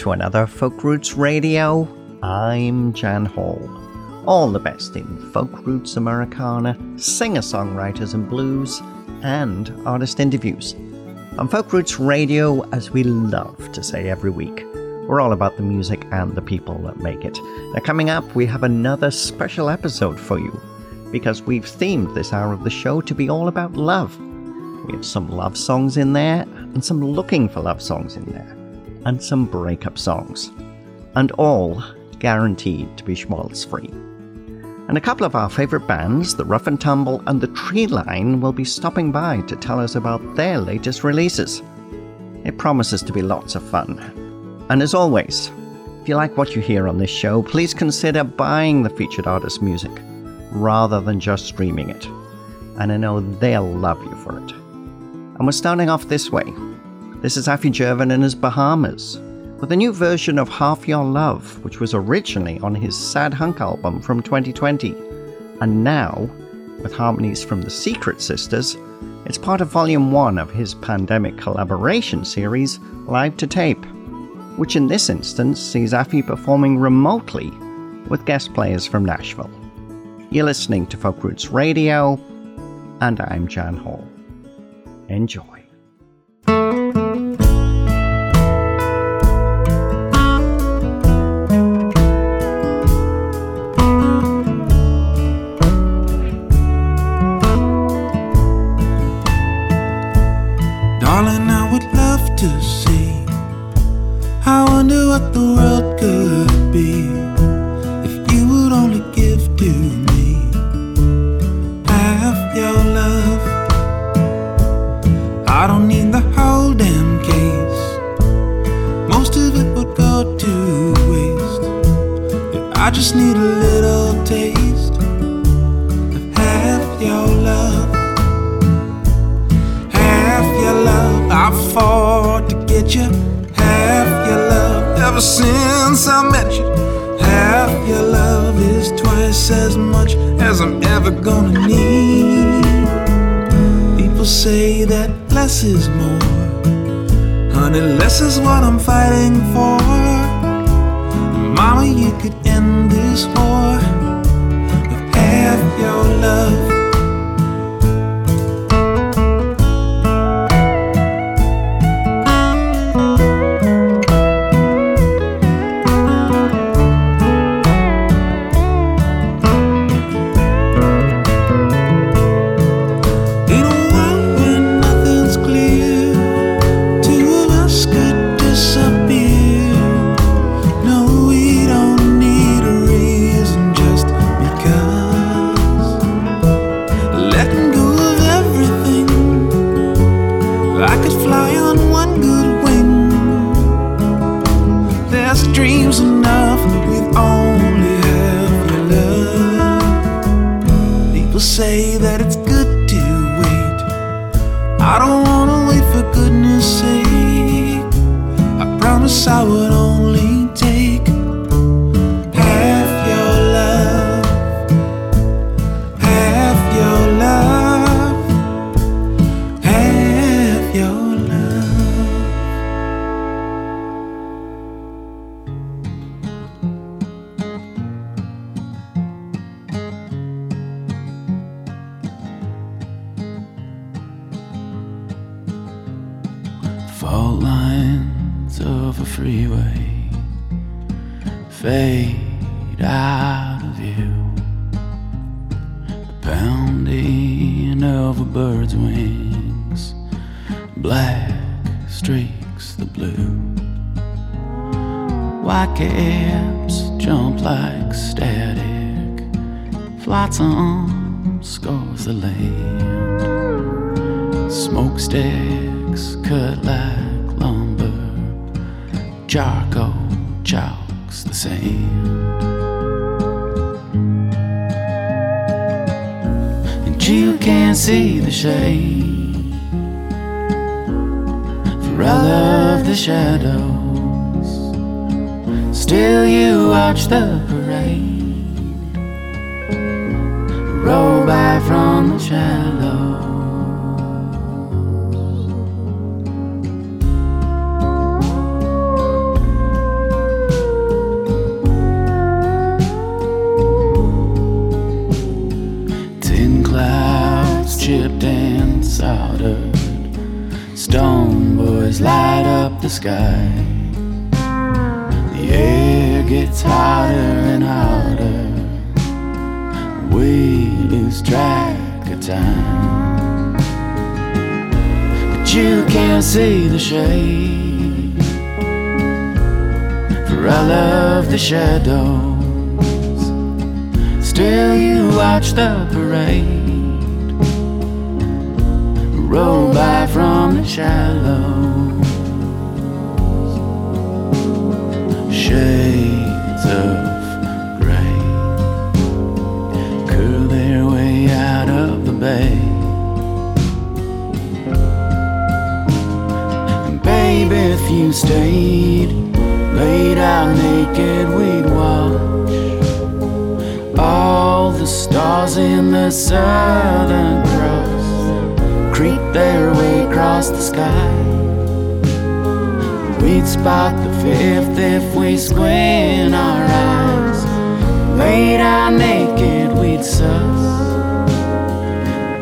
to another Folk Roots Radio. I'm Jan Hall. All the best in folk roots Americana, singer songwriters and blues, and artist interviews. On Folk Roots Radio, as we love to say every week, we're all about the music and the people that make it. Now, coming up, we have another special episode for you because we've themed this hour of the show to be all about love. We have some love songs in there, and some looking for love songs in there, and some breakup songs. And all guaranteed to be schmaltz free. And a couple of our favourite bands, the Rough and Tumble and the Tree Line, will be stopping by to tell us about their latest releases. It promises to be lots of fun. And as always, if you like what you hear on this show, please consider buying the featured artist's music rather than just streaming it. And I know they'll love you for it. And we're starting off this way. This is Afie Jurvanen and his Bahamas, with a new version of Half Your Love, which was originally on his Sad Hunk album from 2020. And now, with harmonies from the Secret Sisters, it's part of Volume 1 of his pandemic collaboration series, Live to Tape, which in this instance sees Affy performing remotely with guest players from Nashville. You're listening to Folk Roots Radio, and I'm Jan Hall. Enjoy. I don't wanna wait for goodness sake. I promise I would lose track of time. But you can't see the shade, for I love the shadows. Still, you watch the parade roll by from the shallows. Shades of back. Baby, if you stayed, laid out naked, we'd watch all the stars in the southern cross creep their way across the sky. We'd spot the fifth if we squint our eyes. Laid out naked, we'd suss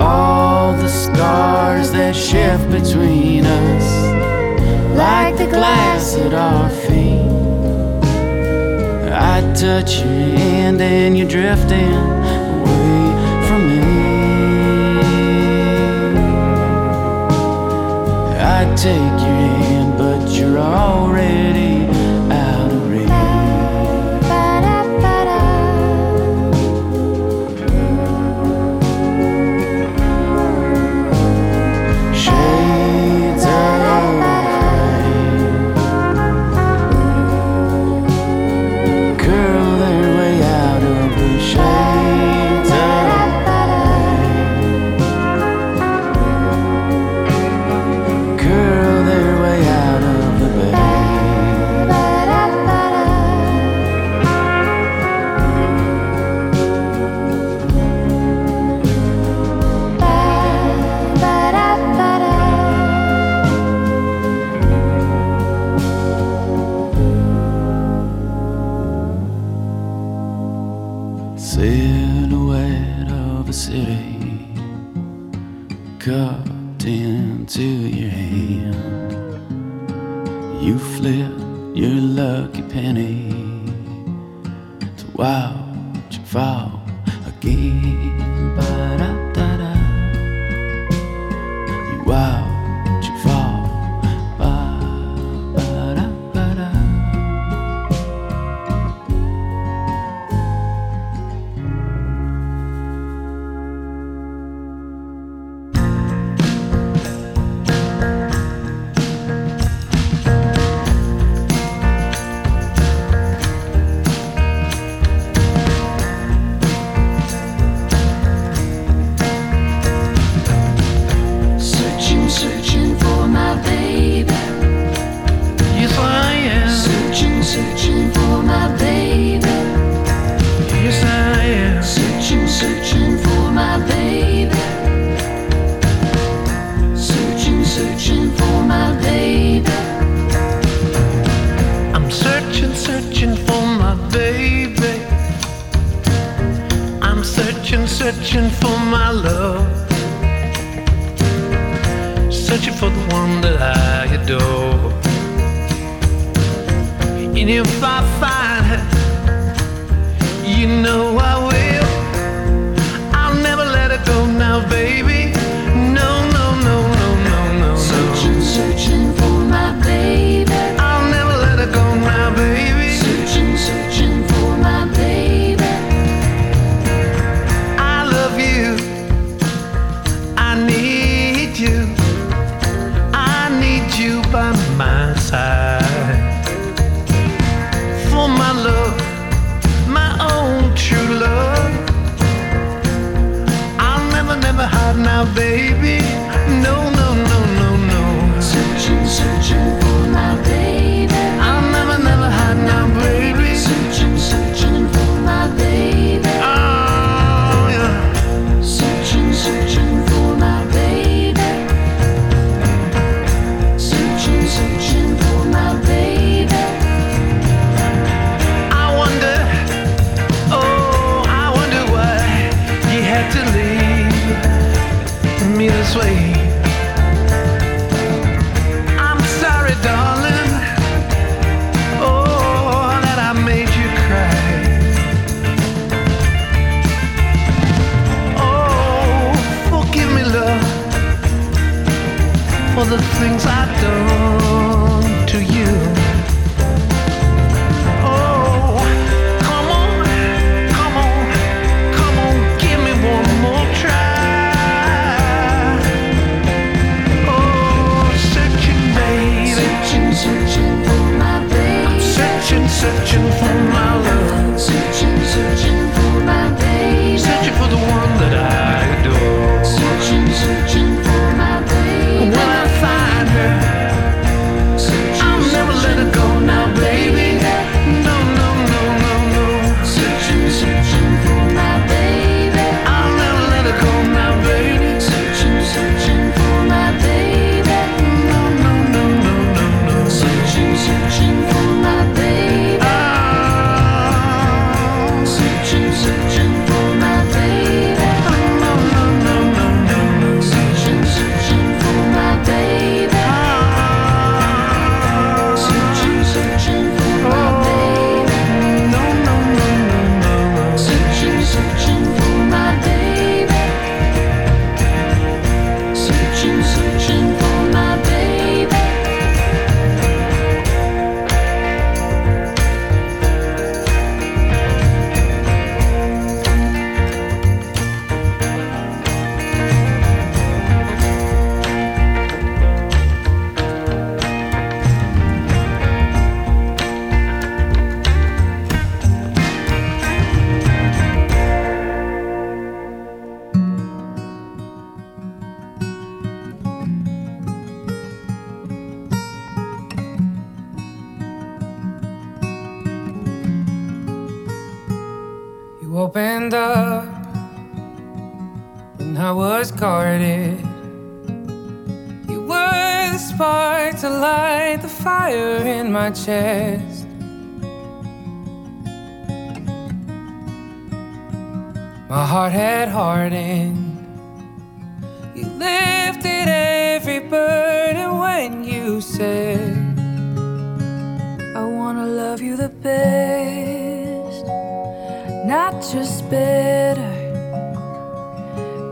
all the scars that shift between us, like the glass at our feet. I touch your hand and you drift away from me. I take your hand, but you're already.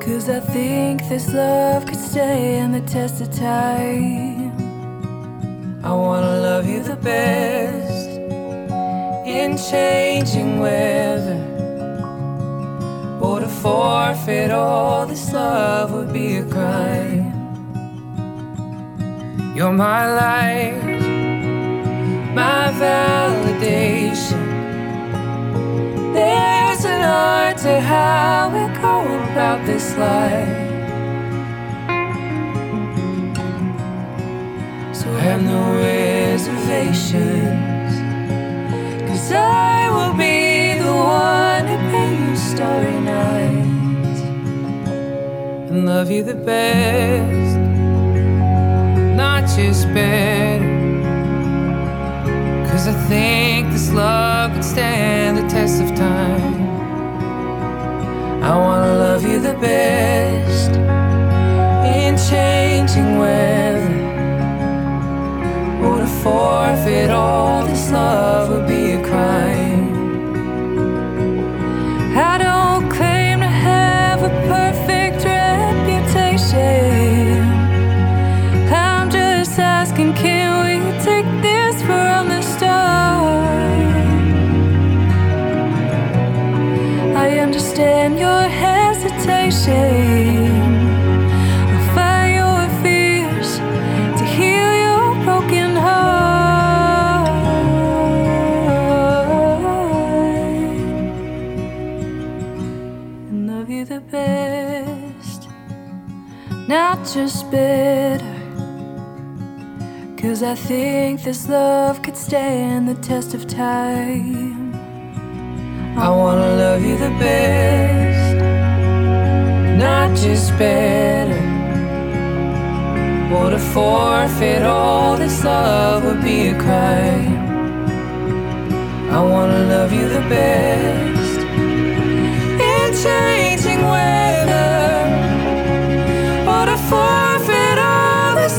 Cause I think this love could stay in the test of time. I wanna love you the best in changing weather. Or to forfeit all this love would be a crime. You're my light, my validation. There's an art to how we go about this life. So have no reservations. Cause I will be the one to pay you starry nights and love you the best, not just better. Cause I think this love could stand the test of time. I wanna love you the best in changing weather. Or to forfeit all this love would be a crime. Just better. Cause I think this love could stand the test of time. I wanna love you the best, not just better. Or to forfeit all this love would be a crime. I wanna love you the best in changing this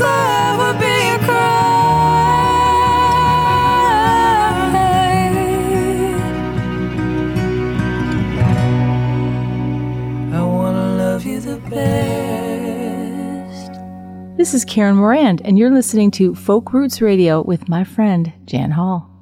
This is Karen Morand, and you're listening to Folk Roots Radio with my friend Jan Hall.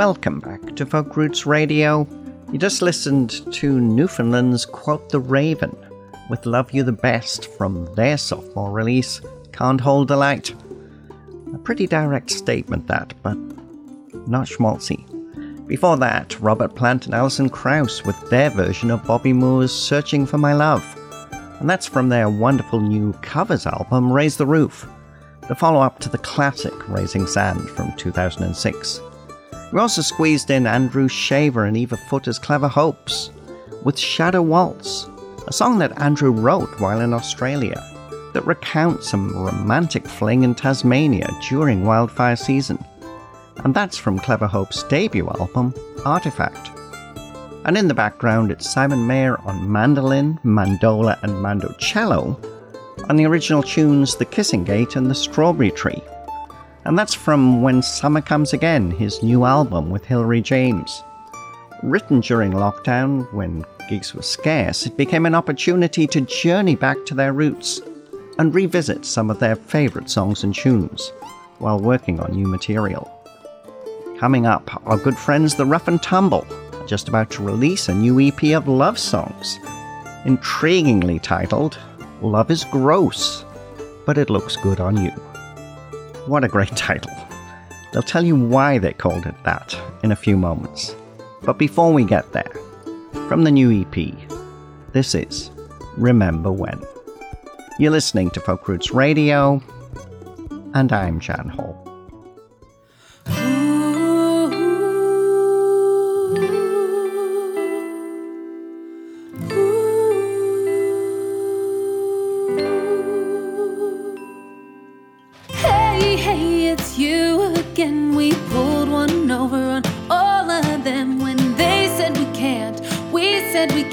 Welcome back to Folk Roots Radio. You just listened to Newfoundland's Quote the Raven with Love You the Best from their sophomore release, Can't Hold the Light. A pretty direct statement, that, but not schmaltzy. Before that, Robert Plant and Alison Krauss with their version of Bobby Moore's Searching for My Love. And that's from their wonderful new covers album, Raise the Roof, the follow up to the classic Raising Sand from 2006. We also squeezed in Andrew Shaver and Eva Footer's Clever Hopes with Shadow Waltz, a song that Andrew wrote while in Australia that recounts some romantic fling in Tasmania during wildfire season. And that's from Clever Hope's debut album, Artifact. And in the background, it's Simon Mayor on mandolin, mandola, and mandocello on the original tunes The Kissing Gate and The Strawberry Tree and that's from When Summer Comes Again, his new album with Hilary James. Written during lockdown, when gigs were scarce, it became an opportunity to journey back to their roots and revisit some of their favourite songs and tunes while working on new material. Coming up, our good friends The Rough and Tumble are just about to release a new EP of love songs, intriguingly titled Love is Gross, but it looks good on you. What a great title. They'll tell you why they called it that in a few moments. But before we get there, from the new EP, this is Remember When. You're listening to Folk Roots Radio, and I'm Jan Hall.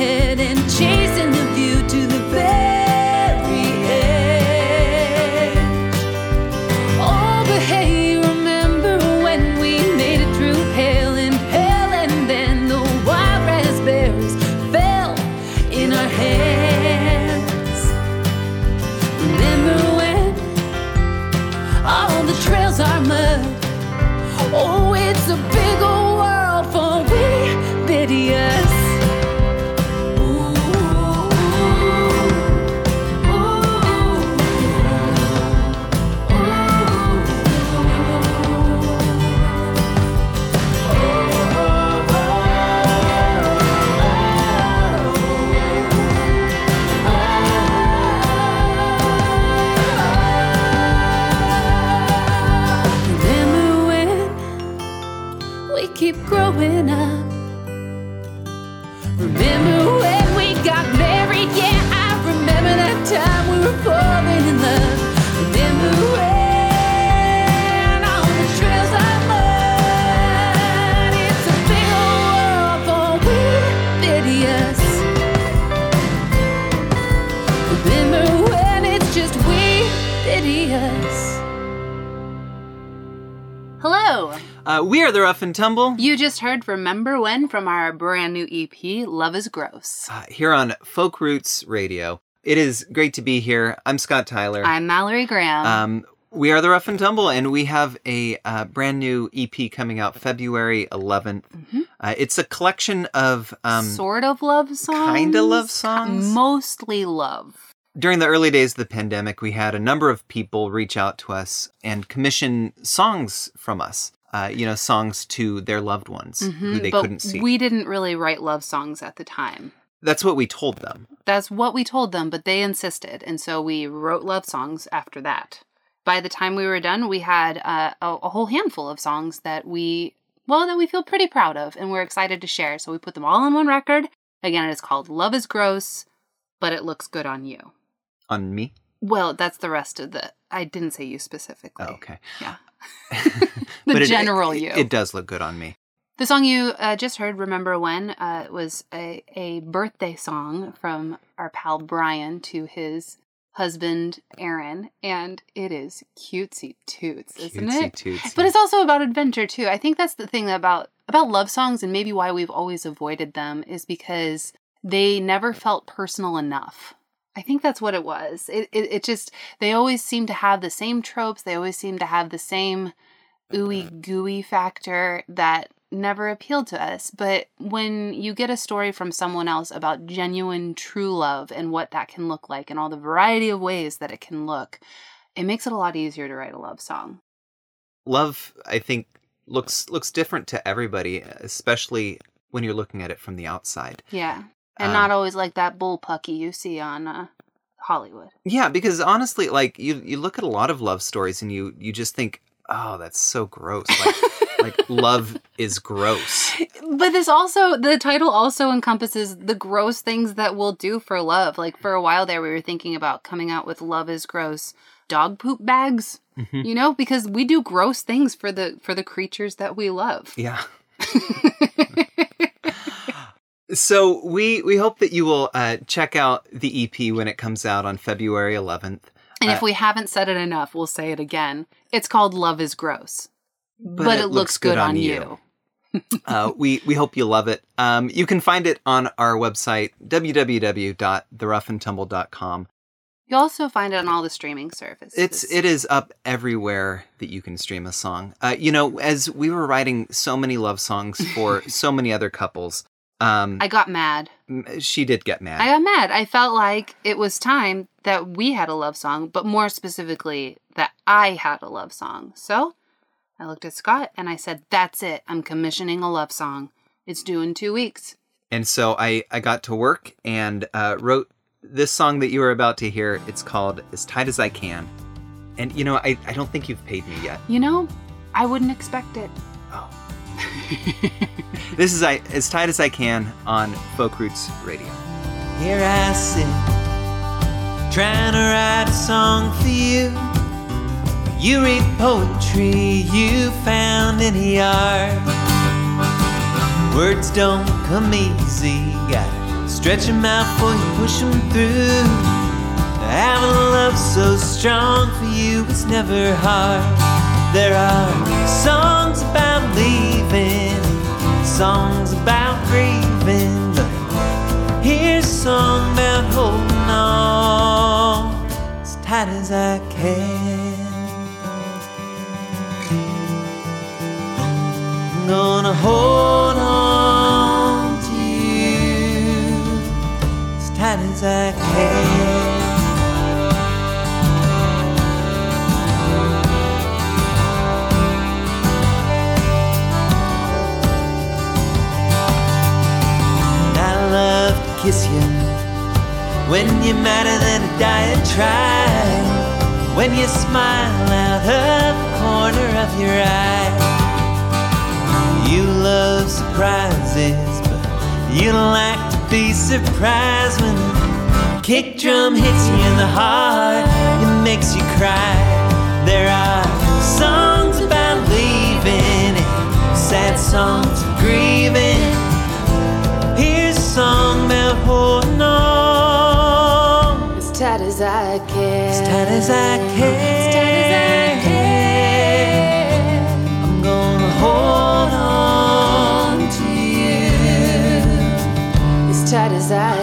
head. Rough and Tumble. You just heard Remember When from our brand new EP, Love is Gross. Uh, here on Folk Roots Radio. It is great to be here. I'm Scott Tyler. I'm Mallory Graham. Um, We are the Rough and Tumble, and we have a uh, brand new EP coming out February 11th. Uh, it's a collection of um, sort of love songs. kinda love songs? Mostly love. during the early days of the pandemic, we had a number of people reach out to us and commission songs from us. Uh, you know, songs to their loved ones who they Mm-hmm. couldn't see. we didn't really write love songs at the time. That's what we told them. That's what we told them, but they insisted, and so we wrote love songs after that. By the time we were done, we had uh, a, a whole handful of songs that we, well, that we feel pretty proud of, and we're excited to share. So we put them all on one record. Again, it is called "Love Is Gross," but it looks good on you. On me? Well, that's the rest of the. I didn't say you specifically. Oh, okay. Yeah. But the it- general it, you. It does look good on me. The song you uh, just heard, Remember When, uh, was a, a birthday song from our pal Brian to his husband Aaron, and it is cutesy toots, isn't Cutesy it? tootsy. But it's also about adventure too. I think that's the thing about about love songs, and maybe why we've always avoided them is because they never felt personal enough. I think that's what it was. It, it it just they always seem to have the same tropes. They always seem to have the same ooey gooey factor that never appealed to us. But when you get a story from someone else about genuine true love and what that can look like and all the variety of ways that it can look, it makes it a lot easier to write a love song. Love, I think, looks looks different to everybody, especially when you're looking at it from the outside. Yeah. And Um, not always like that bullpucky you see on uh, Hollywood. Yeah, because honestly, like you you look at a lot of love stories and you you just think, oh, that's so gross. Like like love is gross. But this also, the title also encompasses the gross things that we'll do for love. Like for a while there, we were thinking about coming out with "Love Is Gross" dog poop bags. Mm-hmm. You know, because we do gross things for the for the creatures that we love. Yeah. so we we hope that you will uh, check out the EP when it comes out on February 11th. And Uh, if we haven't said it enough, we'll say it again. It's called "Love Is Gross," but, it, looks good, on you. uh, we we hope you love it. Um, you can find it on our website www.theroughandtumble.com. You'll also find it on all the streaming services. It's it is up everywhere that you can stream a song. Uh, you know, as we were writing so many love songs for so many other couples, um, I got mad. she did get mad. I got mad. I felt like it was time that we had a love song, but more specifically, that I had a love song. So I looked at Scott and I said, That's it. I'm commissioning a love song. It's due in two weeks. And so I, I got to work and uh, wrote this song that you were about to hear. It's called As Tight as I Can. And, you know, I, I don't think you've paid me yet. You know, I wouldn't expect it. This is I, As Tight as I Can on Folk Roots Radio. Here I sit, trying to write a song for you. You read poetry you found in a yard. Words don't come easy, gotta stretch them out before you push them through. Having a love so strong for you is never hard. There are songs about leaving, songs about grieving, but here's a song about holding on as tight as I can. I'm gonna hold on to you as tight as I can. When you're madder than a diatribe. When you smile out of the corner of your eye. You love surprises, but you don't like to be surprised when the kick drum hits you in the heart. It makes you cry. There are songs about leaving and sad songs for grieving. As tight as I can. as tight as I can. As tight as I can. I'm gonna hold on to you As tight as I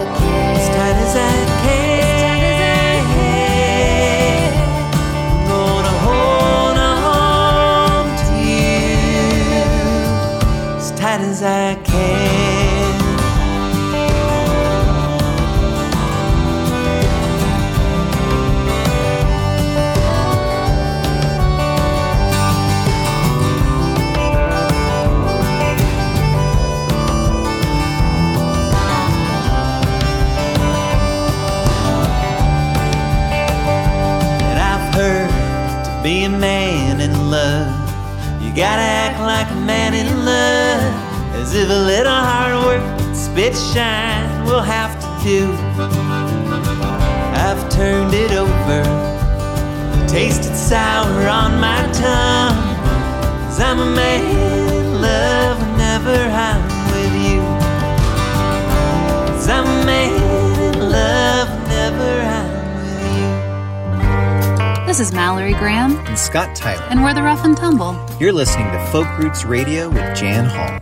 Cause if a little hard work, spit shine, we'll have to do. I've turned it over, tasted sour on my tongue. Cause I'm a man in love whenever I'm with you. Cause I'm a man in love whenever I'm with you. This is Mallory Graham and Scott Tyler, and we're the Rough and Tumble. You're listening to Folk Roots Radio with Jan Hall.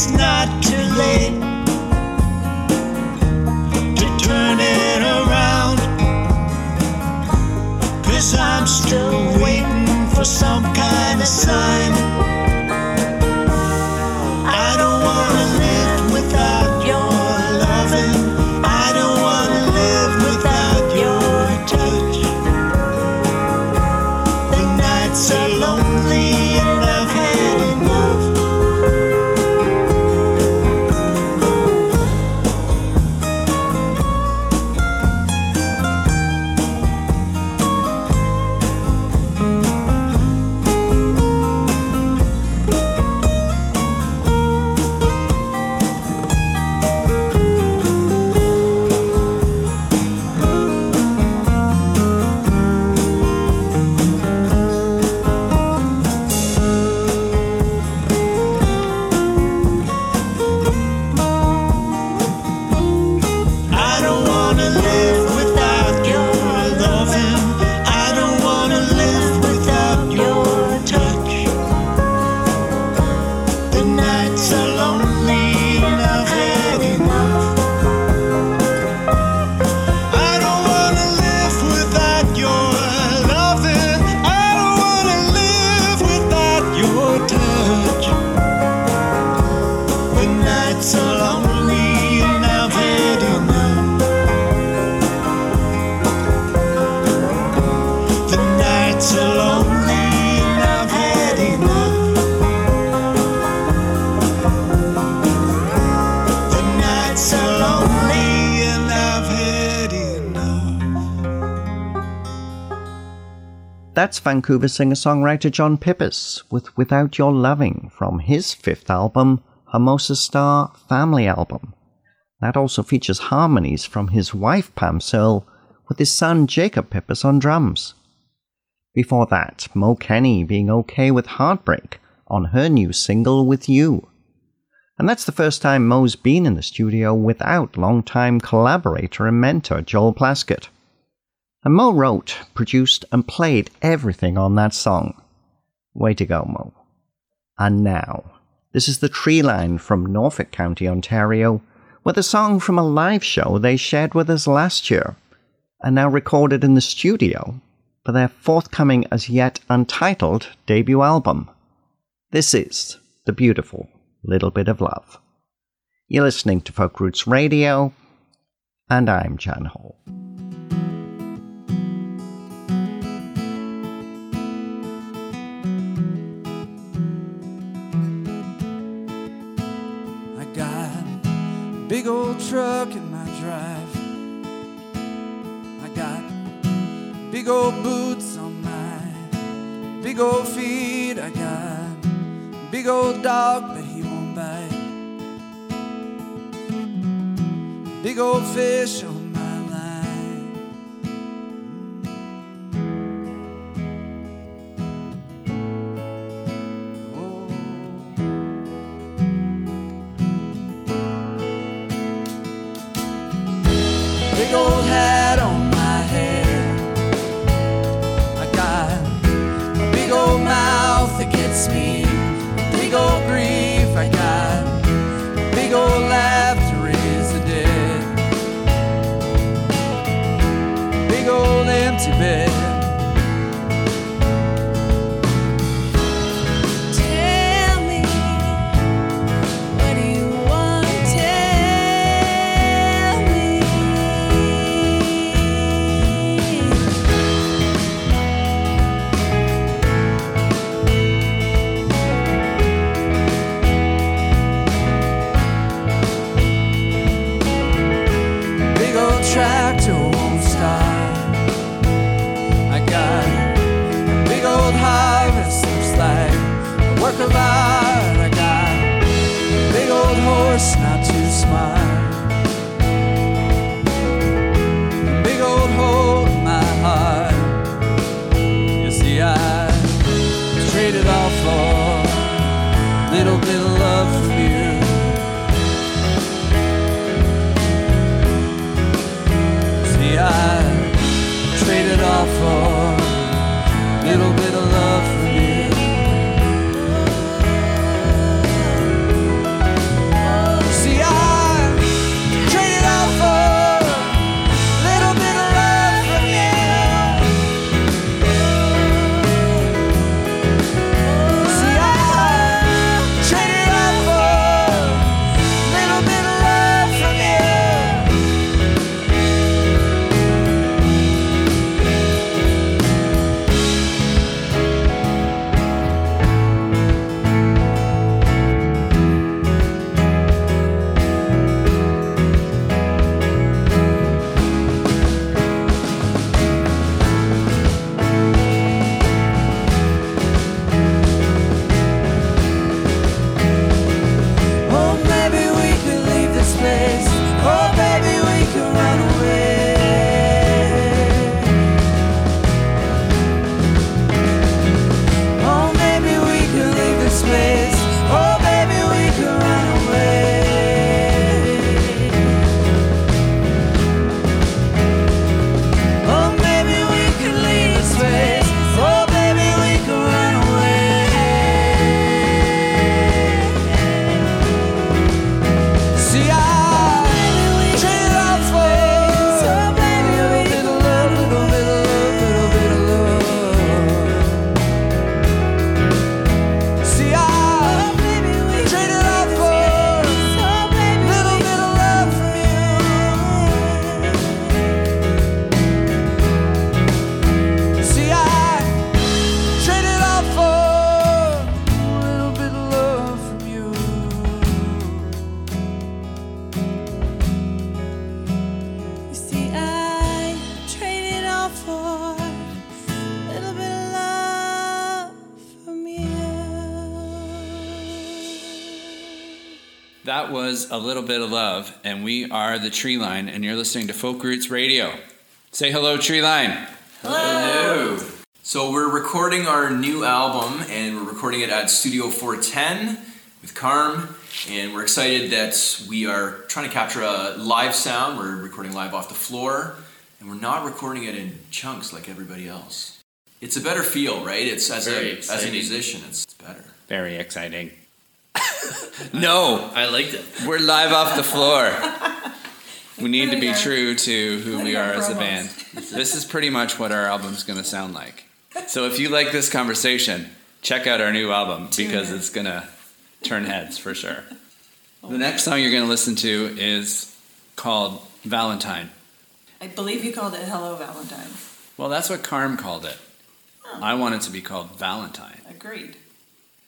it's not too late to turn it around. Cause I'm still waiting for some kind of sign. That's Vancouver singer songwriter John Pippus with Without Your Loving from his fifth album, Hermosa Star Family Album. That also features harmonies from his wife Pam Searle with his son Jacob Pippus on drums. Before that, Mo Kenney being okay with Heartbreak on her new single With You. And that's the first time Mo's been in the studio without longtime collaborator and mentor Joel Plaskett. And Mo wrote, produced, and played everything on that song. Way to go, Mo. And now, this is the tree line from Norfolk County, Ontario, with a song from a live show they shared with us last year, and now recorded in the studio for their forthcoming as yet untitled debut album. This is The Beautiful Little Bit of Love. You're listening to Folk Roots Radio, and I'm Jan Hall. Big old truck in my drive. I got big old boots on my big old feet. I got big old dog, but he won't bite. Big old fish on a little bit of love, and we are the Tree Line, and you're listening to Folk Roots Radio. Say hello, Tree Line. Hello. So we're recording our new album, and we're recording it at Studio 410 with Carm, and we're excited that we are trying to capture a live sound. We're recording live off the floor, and we're not recording it in chunks like everybody else. It's a better feel, right? It's as Very a as a exciting. musician, it's better. Very exciting. no, I liked it. we're live off the floor. We need to be true to who we are as a band. This is pretty much what our album's going to sound like. So if you like this conversation, check out our new album because it's going to turn heads for sure. The next song you're going to listen to is called Valentine. I believe you called it Hello Valentine. Well, that's what Carm called it. I want it to be called Valentine. Agreed.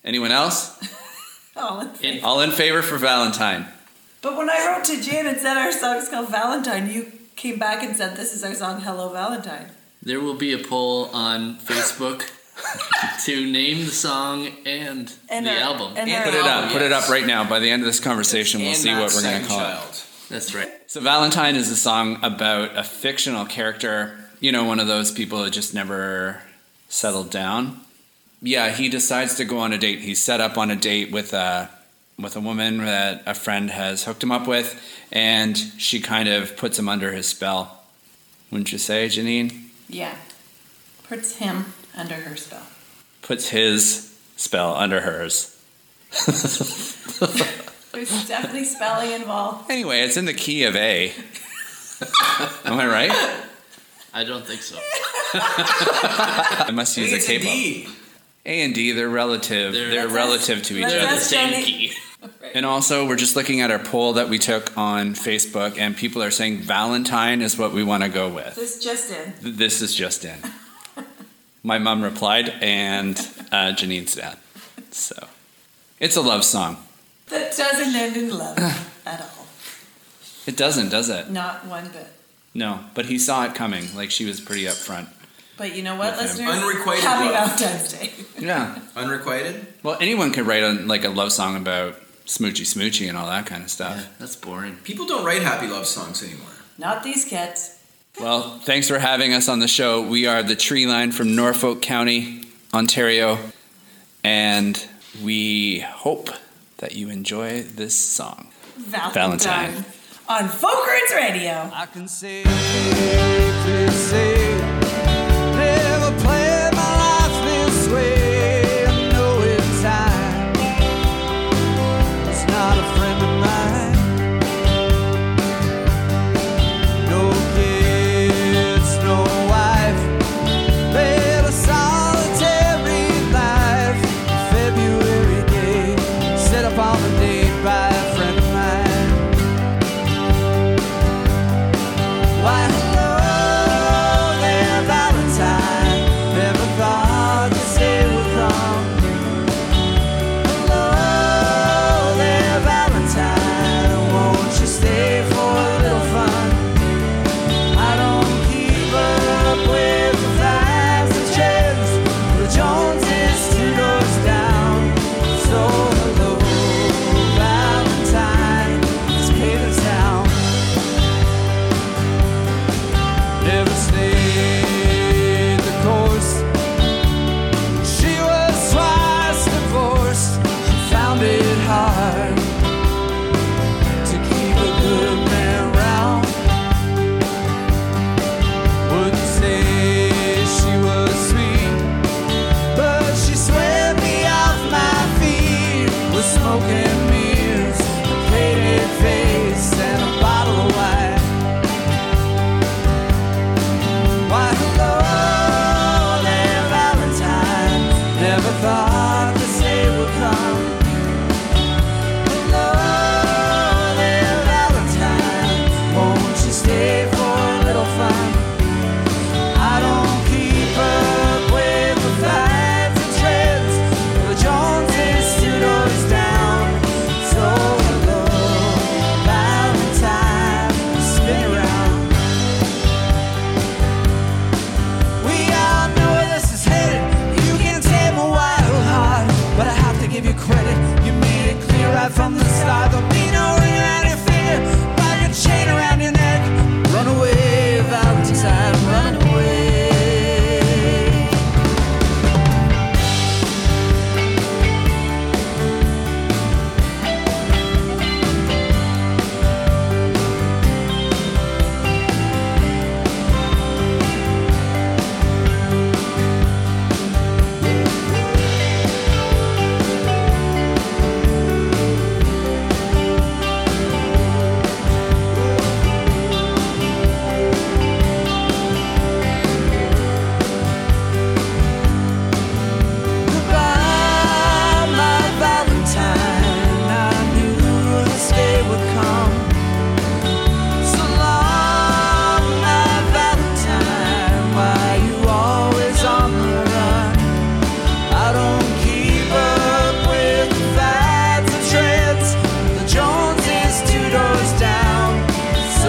Anyone else? Oh, let's see. All in favor for Valentine. But when I wrote to Jan and said our song's called Valentine, you came back and said this is our song Hello Valentine. There will be a poll on Facebook to name the song and, And the our- album. and our Put it up. album, Put it up right now. By the end of this conversation, we'll And see what we're going to call it. That's right. So Valentine is a song about a fictional character. You know, one of those people that just never settled down. Yeah, he decides to go on a date. He's set up on a date with a with a woman that a friend has hooked him up with, and she kind of puts him under his spell. Wouldn't you say, Janine? Yeah. Puts him under her spell. Puts his spell under hers. There's definitely spelling involved. Anyway, it's in the key of A. Am I right? I don't think so. I must use a It's a capo. D. A and D, they're relative. They're, They're- relative to each Let's other. They're the That's same Johnny. key. And also, we're just looking at our poll that we took on Facebook, and people are saying Valentine is what we want to go with. This just in. This is just in. My mom replied, and uh, Janine's dad. So, it's a love song. That doesn't end in love at all. It doesn't, does it? Not one bit. No, but he saw it coming. Like she was pretty upfront. But you know what, With him. listeners? Unrequited Happy love. Valentine's Day. Yeah. Unrequited? Well, anyone could write on like a love song about smoochy smoochy and all that kind of stuff. Yeah, That's boring. People don't write happy love songs anymore. Not these cats. Well, thanks for having us on the show. We are the Tree Line from Norfolk County, Ontario, and we hope that you enjoy this song. Valentine. Valentine. On Folk Roots Radio. I can safely say,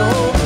Oh.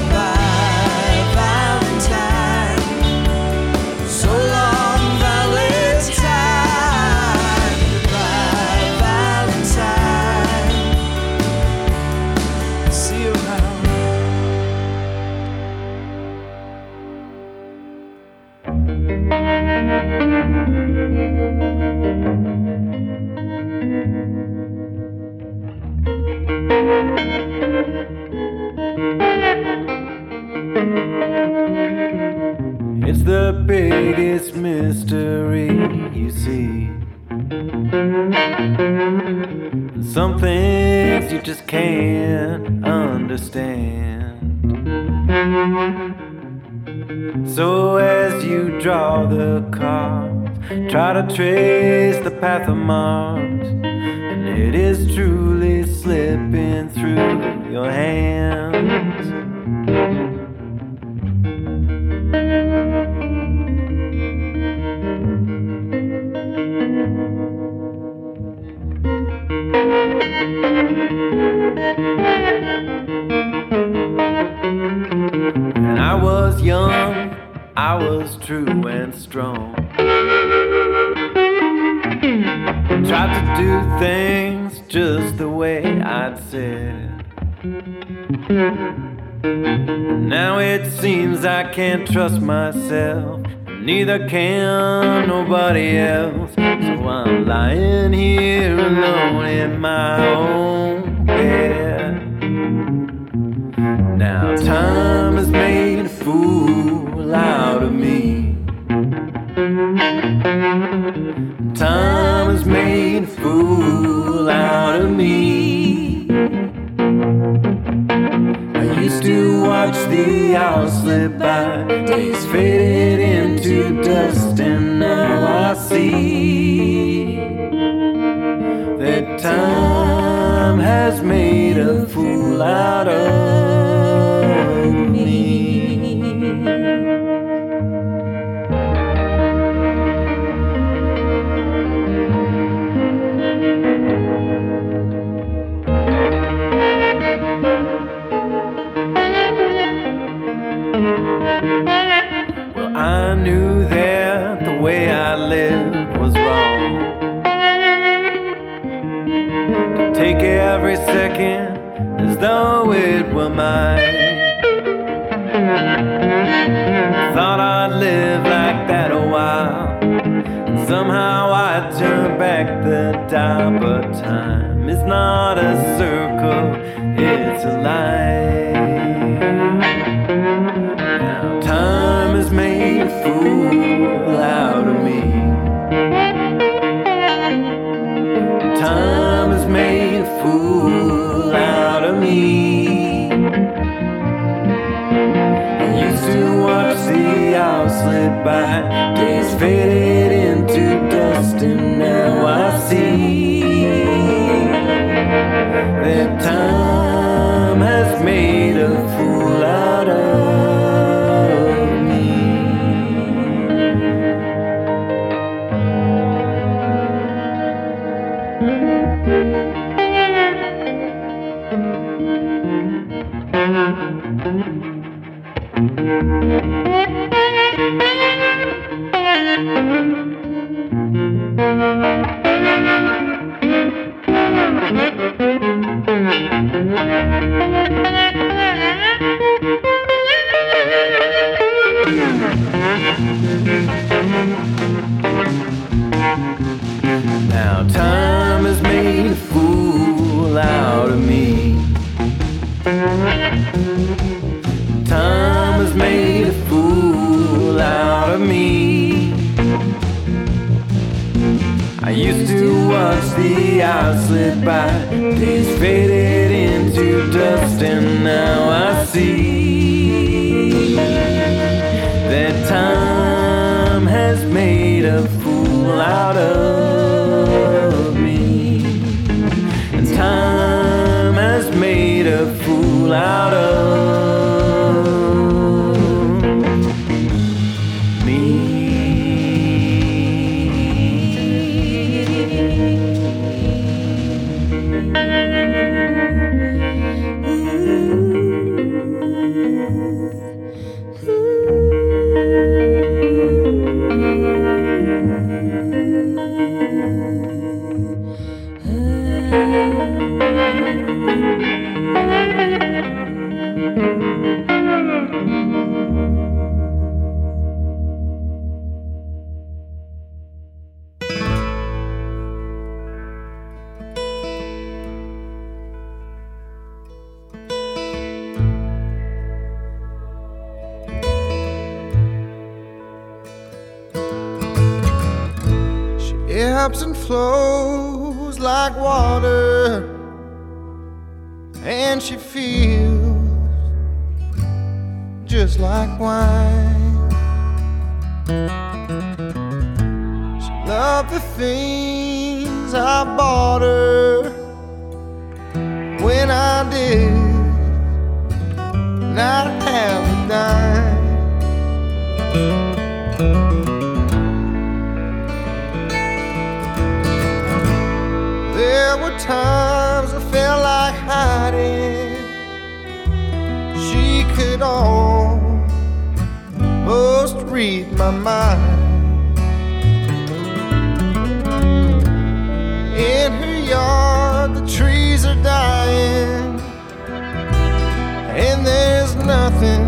Neither can nobody else. So I'm lying here alone in my own bed. Now time has made a fool out of me. Time has made a fool out of me. I used to watch the hours slip by, made a fool out of mine. Thought I'd live like that a while. And somehow I'd turn back the dial, but time is not Now time has made a fool out used to watch the hours slip by, days faded into dust, and now I see that time has made a fool out of me. And time has made a fool out of and she feels just like wine. She loved the things I bought her when I did. Not could almost read my mind. In her yard, the trees are dying, and there's nothing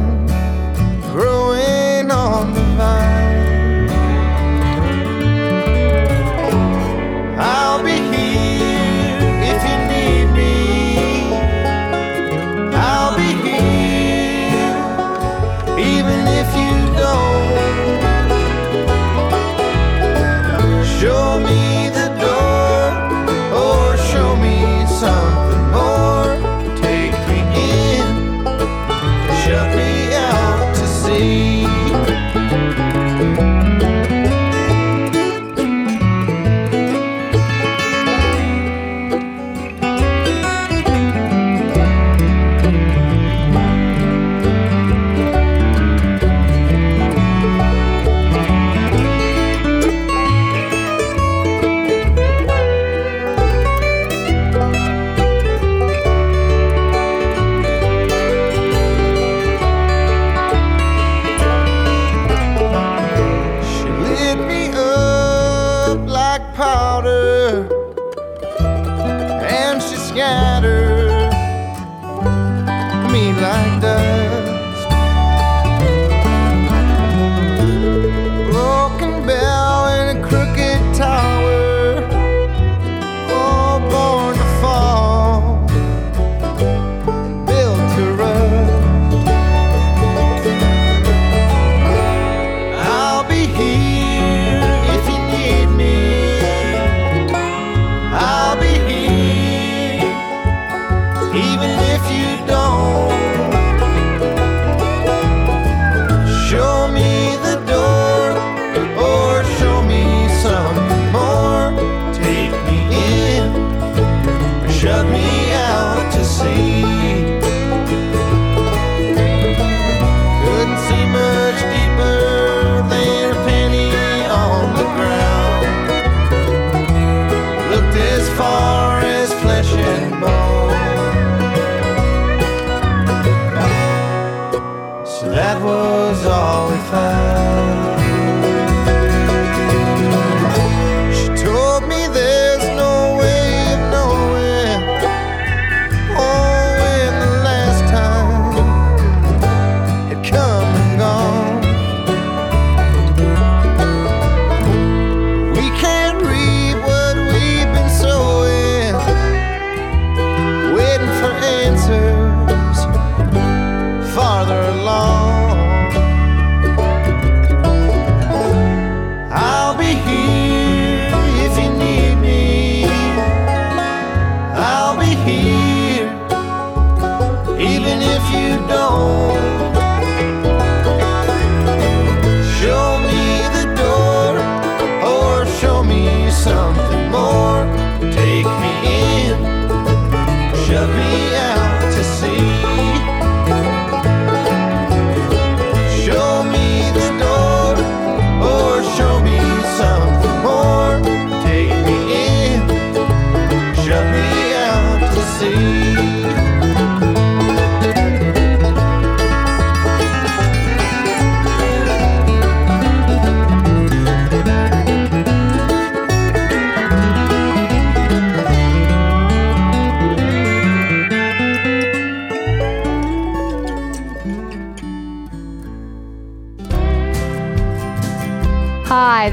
don't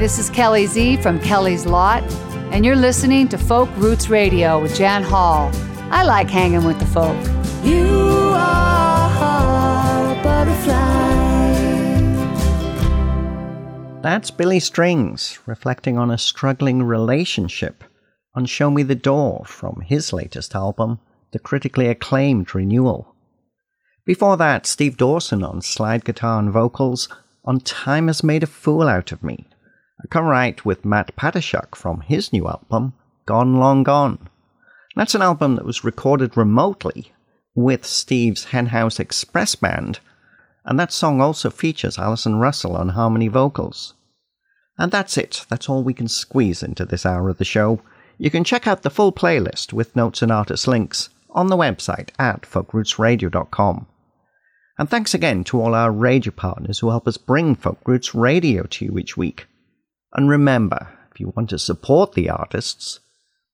This is Kelly Z from Kelly's Lot, and you're listening to Folk Roots Radio with Jan Hall. I like hanging with the folk. You are a butterfly. That's Billy Strings reflecting on a struggling relationship on Show Me the Door from his latest album, the critically acclaimed Renewal. Before that, Steve Dawson on slide guitar and vocals on Time Has Made a Fool Out of Me a co-write with Matt Patershuk from his new album, Gone Long Gone. That's an album that was recorded remotely with Steve's Henhouse Express Band, and that song also features Allison Russell on harmony vocals. And that's it, that's all we can squeeze into this hour of the show. You can check out the full playlist with notes and artist links on the website at folkrootsradio.com. And thanks again to all our radio partners who help us bring Folk Roots Radio to you each week. And remember, if you want to support the artists,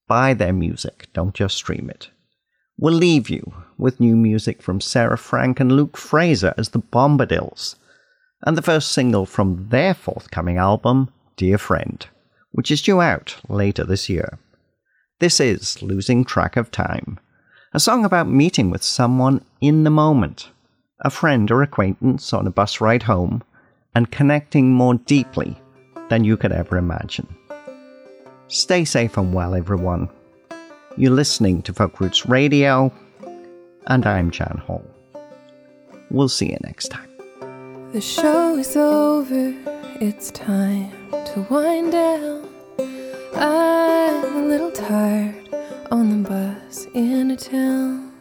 buy their music, don't just stream it. We'll leave you with new music from Sarah Frank and Luke Fraser as the Bombadils, and the first single from their forthcoming album, Dear Friend, which is due out later this year. This is Losing Track of Time, a song about meeting with someone in the moment, a friend or acquaintance on a bus ride home, and connecting more deeply than you could ever imagine. Stay safe and well, everyone. You're listening to Folk Roots Radio, and I'm Jan Hall. We'll see you next time. The show is over, it's time to wind down. I'm a little tired on the bus into town.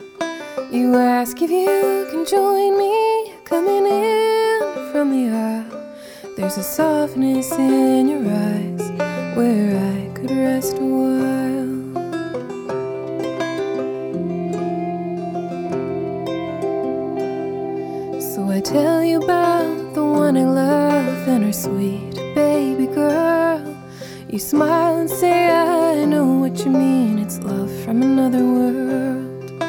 You ask if you can join me coming in from the aisle. There's a softness in your eyes where I could rest a while. So I tell you about the one I love and her sweet baby girl. You smile and say, I know what you mean. It's love from another world.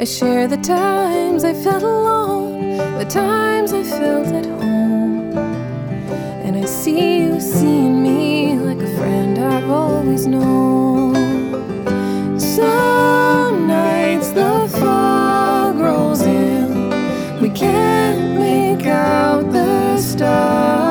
I share the times I felt alone, the times I felt at home. See you seeing me like a friend I've always known. Some nights the fog rolls in, we can't make out the stars.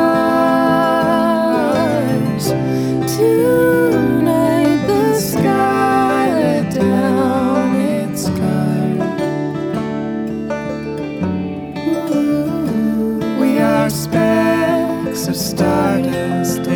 Of stardust,